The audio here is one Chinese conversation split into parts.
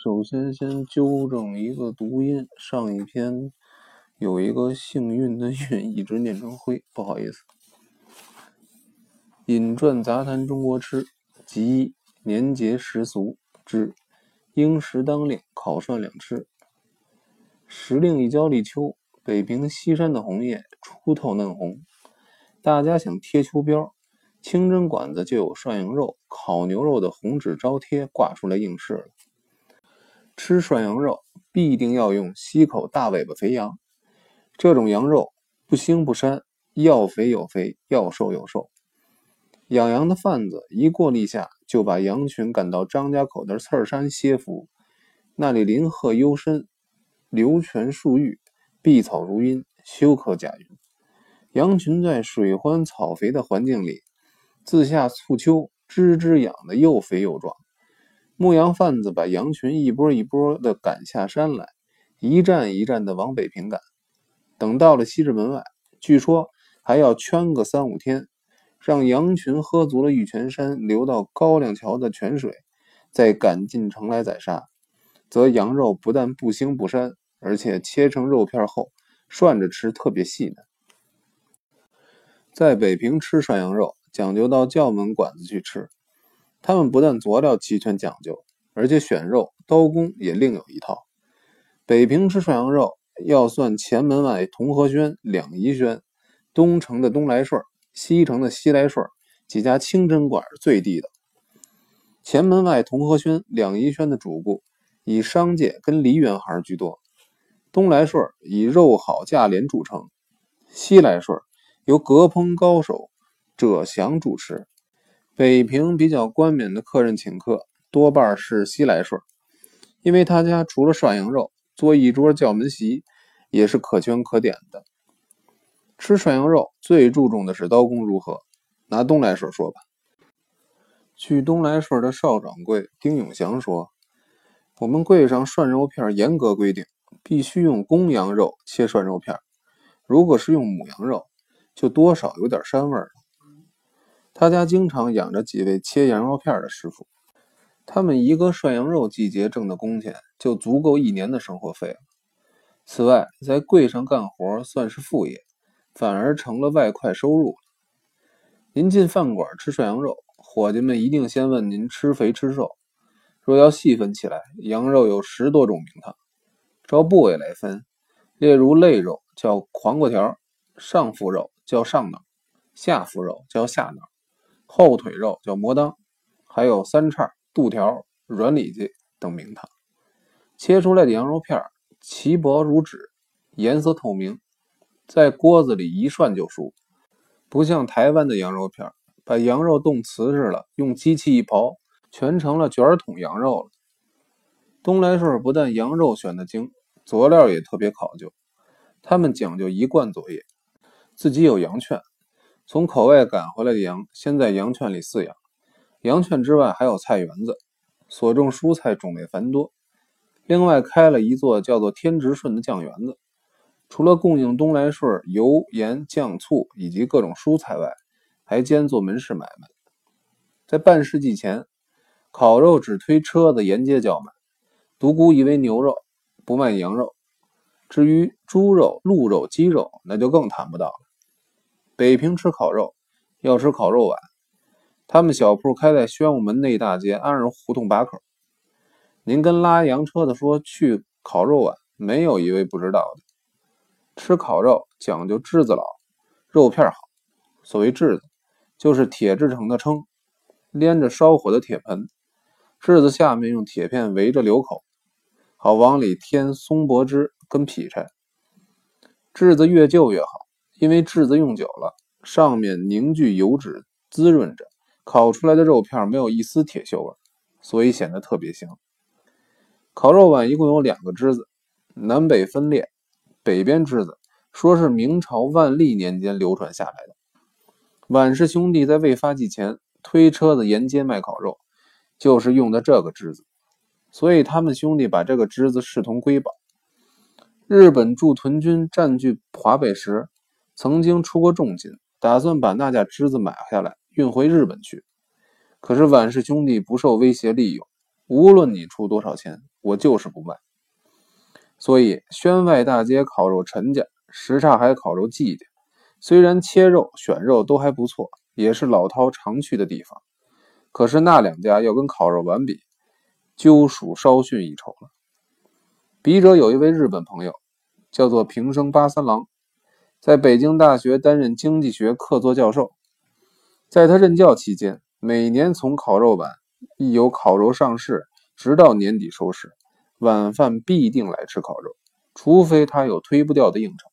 首先先纠正一个读音，上一篇有一个幸运的运，一直念成灰，不好意思。引传杂谈中国吃，集年节时俗之应时当令，烤涮两吃。时令一交立秋，北平西山的红叶初透嫩红，大家想贴秋膘，清真馆子就有涮羊肉、烤牛肉的红纸招贴挂出来应试了。吃涮羊肉必定要用西口大尾巴肥羊，这种羊肉不腥不膻，要肥有肥，要瘦有瘦。养羊的贩子一过立夏，就把羊群赶到张家口的刺儿山歇伏，那里林壑幽深，流泉数郁，碧草如茵，休可假云。羊群在水欢草肥的环境里，自夏促秋，吱吱养得又肥又壮。牧羊贩子把羊群一波一波的赶下山来，一站一站的往北平赶。等到了西直门外，据说还要圈个三五天，让羊群喝足了玉泉山流到高粱桥的泉水，再赶进城来宰杀。则羊肉不但不腥不膻，而且切成肉片后涮着吃特别细嫩。在北平吃涮羊肉，讲究到教门馆子去吃。他们不但佐料齐全讲究，而且选肉刀工也另有一套。北平吃涮羊肉要算前门外同和轩、两仪轩、东城的东来顺、西城的西来顺几家清真馆最地道。前门外同和轩、两仪轩的主顾以商界跟梨园行居多，东来顺以肉好价廉著称，西来顺由隔烹高手者祥主持。北平比较冠冕的客人请客，多半是西来顺，因为他家除了涮羊肉，做一桌叫门席也是可圈可点的。吃涮羊肉最注重的是刀工如何。拿东来顺说吧，据东来顺的少掌柜丁永祥说，我们柜上涮肉片严格规定，必须用公羊肉切涮肉片，如果是用母羊肉，就多少有点膻味了。他家经常养着几位切羊肉片的师傅，他们一个涮羊肉季节挣的工钱就足够一年的生活费了。此外，在柜上干活算是副业，反而成了外快收入了。您进饭馆吃涮羊肉，伙计们一定先问您吃肥吃瘦。若要细分起来，羊肉有十多种名堂，照部位来分，例如肋肉叫黄瓜条，上腹肉叫上脑，下腹肉叫下脑。后腿肉叫魔当，还有三叉、肚条、软里脊等名堂。切出来的羊肉片齐薄如纸，颜色透明，在锅子里一涮就熟，不像台湾的羊肉片，把羊肉冻瓷实了，用机器一刨，全成了卷筒羊肉了。东来顺不但羊肉选的精，佐料也特别考究，他们讲究一贯作业，自己有羊圈。从口外赶回来的羊，先在羊圈里饲养。羊圈之外还有菜园子，所种蔬菜种类繁多。另外开了一座叫做天直顺的酱园子，除了供应东来顺油盐酱醋以及各种蔬菜外，还兼做门市买卖。在半世纪前，烤肉只推车子沿街叫卖，独孤以为牛肉，不卖羊肉。至于猪肉、鹿肉、鸡肉，那就更谈不到了。北平吃烤肉要吃烤肉碗，他们小铺开在宣武门内大街安仁胡同把口。您跟拉洋车的说去烤肉碗，没有一位不知道的。吃烤肉讲究炙子老，肉片好。所谓炙子，就是铁制成的称，连着烧火的铁盆，炙子下面用铁片围着留口，好往里添松柏枝跟劈柴。炙子越旧越好。因为炙子用久了，上面凝聚油脂，滋润着，烤出来的肉片没有一丝铁锈味，所以显得特别香。烤肉碗一共有两个支子，南北分裂。北边支子说是明朝万历年间流传下来的。碗氏兄弟在未发迹前推车子沿街卖烤肉，就是用的这个支子，所以他们兄弟把这个支子视同瑰宝。日本驻屯军占据华北时。曾经出过重金，打算把那架支子买下来运回日本去。可是晚氏兄弟不受威胁利用，无论你出多少钱，我就是不卖。所以，宣外大街烤肉陈家、什刹海烤肉季家，虽然切肉、选肉都还不错，也是老饕常去的地方。可是那两家要跟烤肉丸比，就属稍逊一筹了。笔者有一位日本朋友，叫做平生八三郎，在北京大学担任经济学客座教授。在他任教期间，每年从烤肉板一有烤肉上市，直到年底收市。晚饭必定来吃烤肉，除非他有推不掉的应酬。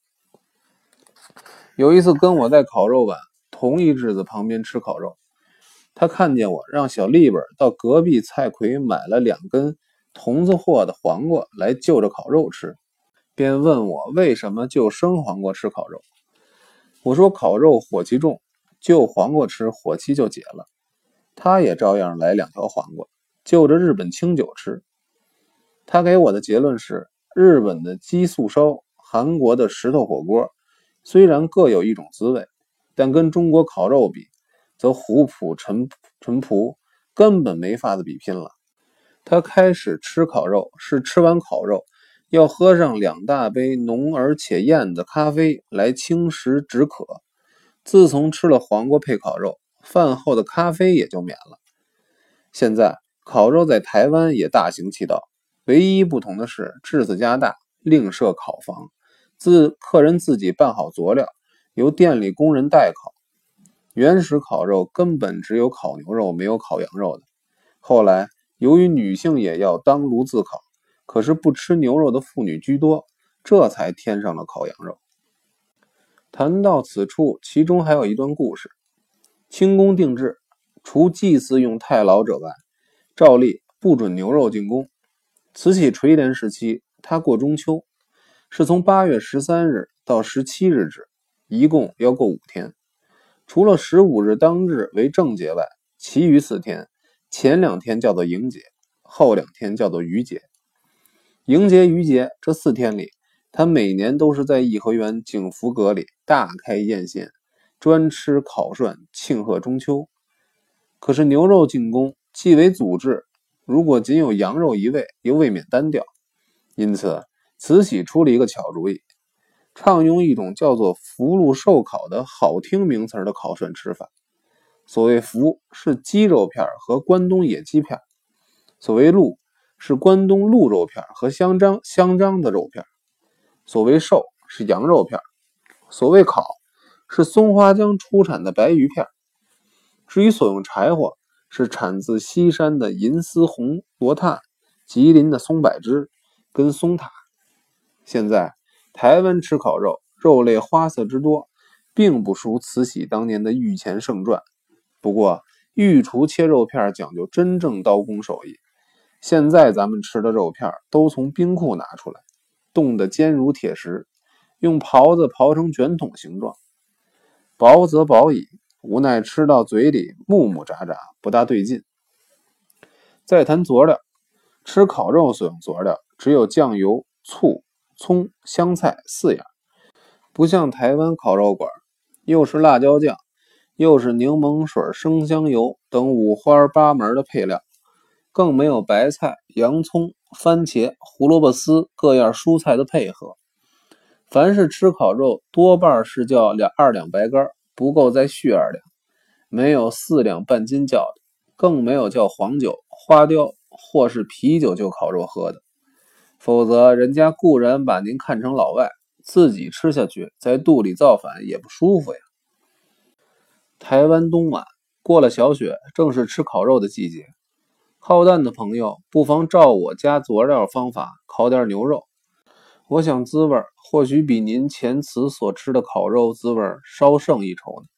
有一次跟我在烤肉碗同一日子旁边吃烤肉，他看见我让小丽本到隔壁菜葵买了两根童子货的黄瓜来就着烤肉吃，便问我为什么就生黄瓜吃烤肉。我说烤肉火气重，就黄瓜吃火气就解了。他也照样来两条黄瓜，就着日本清酒吃。他给我的结论是：日本的鸡素烧、韩国的石头火锅，虽然各有一种滋味，但跟中国烤肉比，则虎朴淳淳朴，根本没法子比拼了。他开始吃烤肉是吃完烤肉要喝上两大杯浓而且艳的咖啡来清食止渴，自从吃了黄瓜配烤肉，饭后的咖啡也就免了。现在烤肉在台湾也大行其道。唯一不同的是，质子加大，另设烤房，自客人自己办好佐料，由店里工人代烤。原始烤肉根本只有烤牛肉，没有烤羊肉的。后来由于女性也要当炉自烤，可是不吃牛肉的妇女居多，这才添上了烤羊肉。谈到此处，其中还有一段故事：清宫定制，除祭祀用太牢者外，照例不准牛肉进宫。慈禧垂帘时期，他过中秋，是从八月十三日到十七日止，一共要过五天。除了十五日当日为正节外，其余四天，前两天叫做迎节，后两天叫做余节。迎节、余节这四天里，他每年都是在颐和园景福阁里大开宴宴，专吃烤涮庆贺中秋。可是牛肉进宫，既为祖制。如果仅有羊肉一味，又未免单调，因此慈禧出了一个巧主意，畅用一种叫做“福禄寿烤”的好听名词的烤涮吃法。所谓“福”是鸡肉片和关东野鸡片，所谓“禄”是关东鹿肉片和香樟香樟的肉片，所谓“瘦”是羊肉片，所谓“烤”是松花江出产的白鱼片。至于所用柴火，是产自西山的银丝红罗炭，吉林的松柏枝跟松塔。现在台湾吃烤肉，肉类花色之多，并不输慈禧当年的御前盛传。不过御厨切肉片讲究真正刀工手艺，现在咱们吃的肉片都从冰库拿出来，冻得坚如铁石，用刨子刨成卷筒形状，薄则薄矣。无奈吃到嘴里木木渣渣，不大对劲。再谈佐料，吃烤肉所用佐料只有酱油、醋、葱、香菜四样，不像台湾烤肉馆，又是辣椒酱，又是柠檬水、生香油等五花八门的配料，更没有白菜、洋葱、番茄、胡萝卜丝各样蔬菜的配合。凡是吃烤肉，多半是叫两二两白干。不够再续二两，没有四两半斤叫的，更没有叫黄酒、花雕或是啤酒就烤肉喝的。否则，人家固然把您看成老外，自己吃下去在肚里造反也不舒服呀。台湾冬晚过了小雪，正是吃烤肉的季节。好蛋的朋友不妨照我加佐料方法烤点牛肉。我想滋味或许比您前次所吃的烤肉滋味稍胜一筹呢。